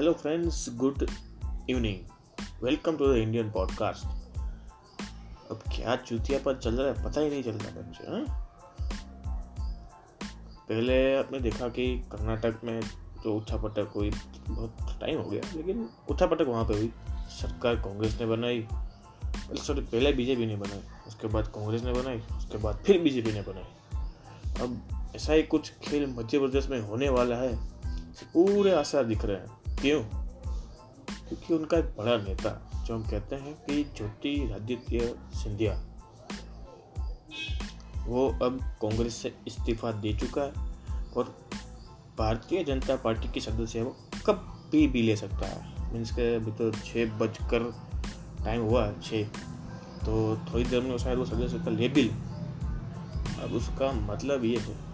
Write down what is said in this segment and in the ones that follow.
Hello friends good evening welcome to the Indian podcast अब क्या चूतिया पर चल रहा है? पता ही नहीं चल रहा मुझे हाँ? पहले आपने देखा कि कर्नाटक में जो उठा पटक हुई, बहुत टाइम हो गया, लेकिन उठा पटक वहाँ पे हुई। सरकार कांग्रेस ने बनाई। सॉरी पहले बीजेपी ने बनाई, उसके बाद कांग्रेस ने बनाई, उसके बाद फिर बीजेपी ने बनाई। अब ऐसा ही कुछ खेल मध्य प्रदेश में होने वाला है, पूरे आसार दिख रहे हैं। क्यों? क्योंकि उनका एक बड़ा नेता, जो हम कहते हैं कि ज्योतिरादित्य सिंधिया, वो अब कांग्रेस से इस्तीफा दे चुका है और भारतीय जनता पार्टी की सदस्य है वो, कब भी भी ले सकता है। मीन्स के अभी तो छः बजकर टाइम हुआ है छः तो थोड़ी देर में शायद वो सदस्यता ले भी अब उसका मतलब ये है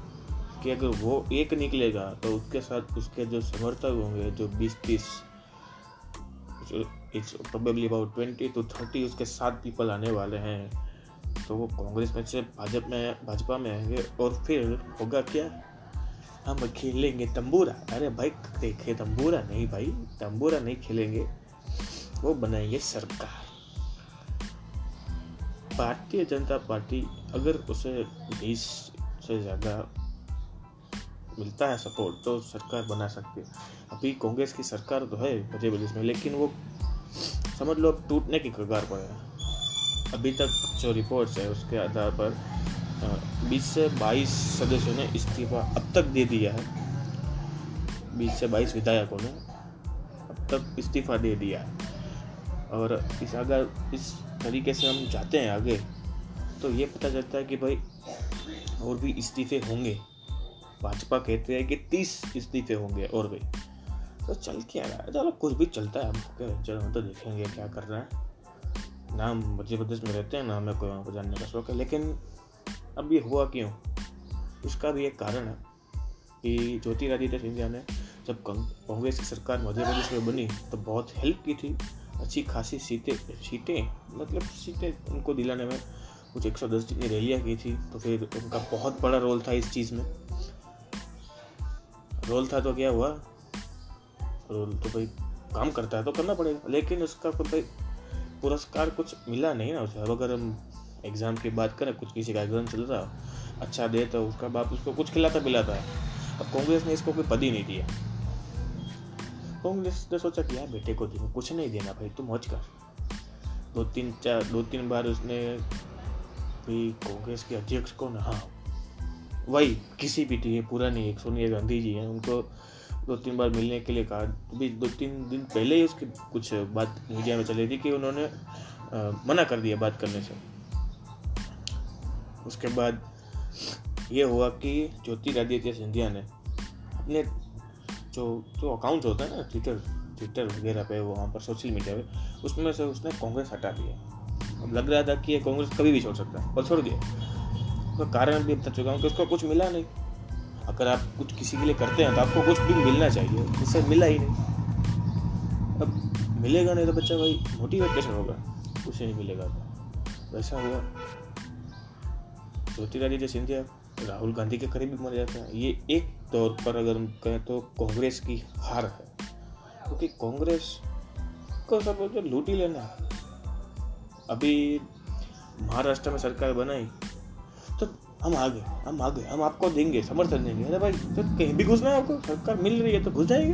कि अगर वो एक निकलेगा तो उसके साथ उसके जो समर्थक होंगे, जो बीस तीस it's probably about twenty to thirty उसके साथ पीपल आने वाले हैं तो वो कांग्रेस में से भाजपा में भाजपा में आएँगे, और फिर होगा क्या? हम खेलेंगे तंबूरा। अरे भाई, देखे, तंबूरा नहीं भाई, तंबूरा नहीं खेलेंगे। वो बनाएँगे सरकार। भारतीय जनता पार्टी, अगर उसे बीस से ज़्यादा मिलता है सपोर्ट तो सरकार बना सकती है। अभी कांग्रेस की सरकार तो है मध्य प्रदेश में, लेकिन वो समझ लो टूटने की कगार पर है। अभी तक जो रिपोर्ट्स है, उसके आधार पर बीस से बाईस सदस्यों ने इस्तीफा अब तक दे दिया है। बीस से बाईस विधायकों ने अब तक इस्तीफा दे दिया है। और इस अगर इस तरीके से हम जाते हैं आगे तो ये पता चलता है कि भाई और भी इस्तीफे होंगे। भाजपा कहते हैं कि तीस इस्तीफे होंगे और भी। तो चल क्या रहा है। चलो, कुछ भी चलता है हम चलो, हम तो देखेंगे क्या कर रहा है। ना हम मध्य प्रदेश में रहते हैं, ना हमें कोई वहाँ पर जानने का शौक है। लेकिन अब ये हुआ क्यों? उसका भी एक कारण है कि ज्योतिरादित्य सिंधिया ने जब कांग्रेस की सरकार मध्य प्रदेश में बनी तो बहुत हेल्प की थी। अच्छी खासी सीटें सीटें मतलब सीटें उनको दिलाने में कुछ एक सौ दस रैलियाँ की थी। तो फिर उनका बहुत बड़ा रोल था इस चीज़ में। रोल था तो क्या हुआ? रोल तो भाई काम करता है तो करना पड़ेगा। लेकिन उसका कोई भाई पुरस्कार कुछ मिला नहीं ना उसे। अब अगर हम एग्ज़ाम की बात करें, कुछ किसी का एग्ज़ाम चल रहा अच्छा दे तो उसका बाप उसको कुछ खिलाता पिलाता है। अब कांग्रेस ने इसको कोई पद ही नहीं दिया कांग्रेस ने सोचा कि यार बेटे को देखो कुछ नहीं देना भाई तुम मौज कर। दो तीन चार, दो तीन बार उसने भाई कांग्रेस के अध्यक्ष को ना हाँ वही किसी भी टी पूरा नहीं एक सोनिया गांधी जी हैं उनको दो तीन बार मिलने के लिए कहा। अभी दो तीन दिन पहले ही उसकी कुछ बात मीडिया में चली थी कि उन्होंने आ, मना कर दिया बात करने से। उसके बाद ये हुआ कि ज्योतिरादित्य सिंधिया ने अपने जो जो अकाउंट होता है ना ट्विटर ट्विटर वगैरह पे वहाँ पर सोशल मीडिया पे उसमें से उसने कांग्रेस हटा दिया अब लग रहा था कि ये कांग्रेस कभी भी छोड़ सकता है और छोड़ दिया। तो कारण भी बता चुका हूँ कि उसको कुछ मिला नहीं। अगर आप कुछ किसी के लिए करते हैं तो आपको कुछ भी मिलना चाहिए। उससे मिला ही नहीं। अब मिलेगा नहीं तो बच्चा भाई मोटिवेट कैसे होगा। कुछ नहीं मिलेगा तो। वैसा हुआ। ज्योतिरादित्य सिंधिया, राहुल गांधी के करीब भी मर जाते हैं। ये एक तौर पर अगर हम कहें तो कांग्रेस की हार है। क्योंकि तो कांग्रेस को सब लूट ही लेना अभी महाराष्ट्र में सरकार बनाई हम आगे हम आगे हम आपको देंगे, समर्थन देंगे। अरे भाई तो कहीं भी घुसना है आपको, सरकार मिल रही है तो घुस जाएँगे।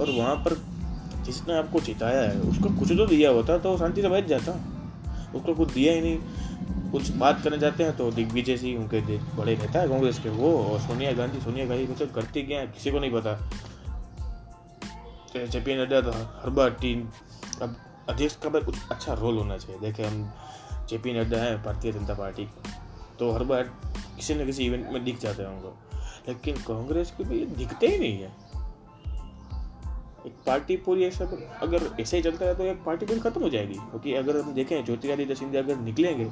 और वहाँ पर जिसने आपको चिताया है, उसको कुछ तो दिया होता तो शांति से बैठ जाता। उसको कुछ दिया ही नहीं। कुछ बात करने जाते हैं तो दिग्विजय सिंह, उनके बड़े नेता है कांग्रेस के, वो और सोनिया गांधी सोनिया गांधी मतलब करती क्या है, किसी को नहीं पता। जे पी नड्डा तो हर बार टीम। अब अध्यक्ष का भी कुछ अच्छा रोल होना चाहिए। देखे हम जे पी नड्डा है, भारतीय जनता पार्टी तो हर बार किसी न किसी इवेंट में दिख जाते हैं उनको। लेकिन कांग्रेस के भी दिखते ही नहीं है। एक पार्टी पूरी ऐसा अगर ऐसे ही चलता है तो एक पार्टी पूरी खत्म हो जाएगी। क्योंकि अगर हम देखें, ज्योतिरादित्य सिंधिया अगर निकलेंगे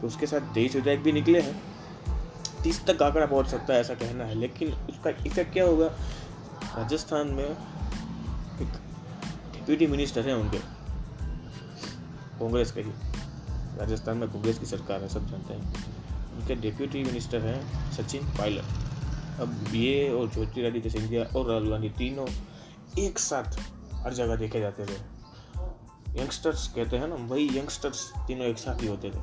तो उसके साथ तेईस विधायक भी निकले हैं। तीस तक आंकड़ा पहुँच सकता है ऐसा कहना है। लेकिन उसका इफ़ेक्ट क्या होगा? राजस्थान में एक डिप्यूटी मिनिस्टर हैं उनके। कांग्रेस के ही। राजस्थान में कांग्रेस की सरकार है, सब जानते हैं। उनके डिप्यूटी मिनिस्टर हैं सचिन पायलट। अब ये और ज्योतिरादित्य सिंधिया और राहुल गांधी तीनों एक साथ हर जगह देखे जाते थे। यंगस्टर्स कहते हैं ना, वही यंगस्टर्स तीनों एक साथ ही होते थे।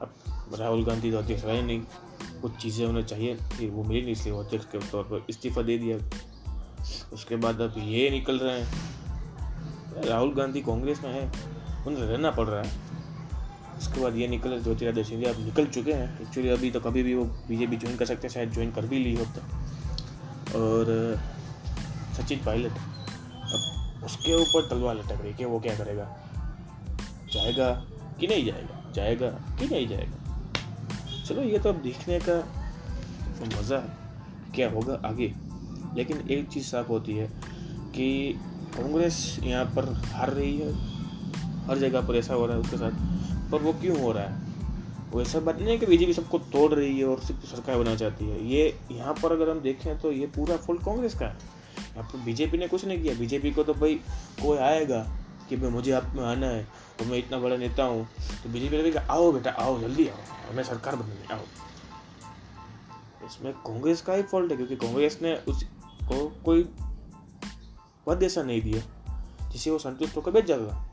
अब राहुल गांधी तो अध्यक्ष रहे नहीं, कुछ चीज़ें उन्हें चाहिए थी, वो मिली नहीं इसलिए अध्यक्ष के तौर पर इस्तीफा दे दिया। उसके बाद अब ये निकल रहे हैं। राहुल गांधी कांग्रेस में है, उन्हें रहना पड़ रहा है। उसके बाद ये निकल ज्योतिरादित्य सिंधिया अब निकल चुके हैं। एक्चुअली अभी तो कभी भी वो बीजेपी ज्वाइन कर सकते हैं, शायद ज्वाइन कर भी ली होता और, सचिन पायलट, अब उसके ऊपर तलवार लटक रही कि वो क्या करेगा? जाएगा कि नहीं जाएगा? जाएगा कि नहीं जाएगा? चलो, ये तो अब देखने का मज़ा क्या होगा आगे। लेकिन एक चीज़ साफ़ होती है कि कांग्रेस यहाँ पर हार रही है, हर जगह पर ऐसा हो रहा है उसके साथ। पर वो क्यों हो रहा है? वो ऐसा बात नहीं है कि बीजेपी सबको तोड़ रही है और सिर्फ़ सरकार बनाना चाहती है। ये यहाँ पर अगर हम देखें तो ये पूरा फॉल्ट कांग्रेस का है। यहाँ पर बीजेपी ने कुछ नहीं किया। बीजेपी को तो भाई कोई आएगा कि भाई मुझे आप में आना है और मैं इतना बड़ा नेता हूँ। तो बीजेपी ने आओ बेटा, आओ, जल्दी आओ। हमें सरकार बननी आओ। इसमें कांग्रेस का ही फॉल्ट है क्योंकि कांग्रेस ने उस को कोई पद ऐसा नहीं दिया जिसे वो संतुष्ट होकर बेच जाएगा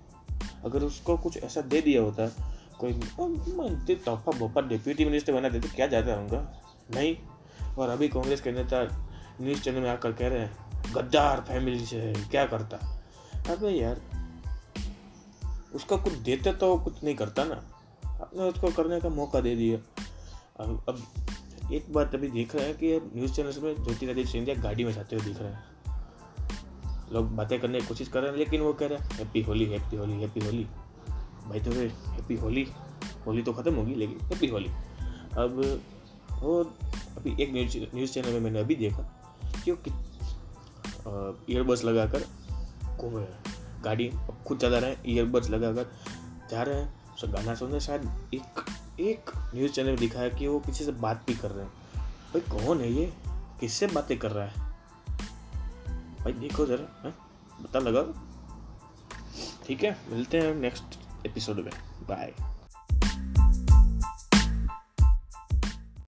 अगर उसको कुछ ऐसा दे दिया होता, कोई तोहफा बोफा डिप्यूटी मिनिस्टर बना देते, क्या जाता उनका नहीं। और अभी कांग्रेस के नेता न्यूज़ चैनल में आकर कह रहे हैं, गद्दार फैमिली से क्या करता? अबे यार, उसका कुछ देते तो कुछ नहीं करता ना। आपने उसको करने का मौका दे दिया। अब अब एक बात अभी देख रहे हैं कि न्यूज़ चैनल्स में ज्योतिरादित्य सिंधिया गाड़ी में जाते हुए दिख रहे हैं। लोग बातें करने की कोशिश कर रहे हैं, लेकिन वो कह रहे हैं happy Holi happy Holi happy Holi भाई तो हैप्पी होली होली तो ख़त्म होगी, लेकिन हैप्पी होली अब वो अभी एक न्यूज़ न्यूज़ चैनल में मैंने अभी देखा कि वो ईयरबड्स लगा कर घूम रहे हैं। गाड़ी खुद चला रहे हैं ईयरबड्स लगा कर जा रहे हैं। उसका गाना सुन रहे हैं, शायद एक एक न्यूज़ चैनल में दिखाया कि वो किसी से बात भी कर रहे हैं। भाई कौन है ये? किससे बातें कर रहा है? भाई देखो जरा पता लगा ठीक है मिलते हैं नेक्स्ट एपिसोड में। बाय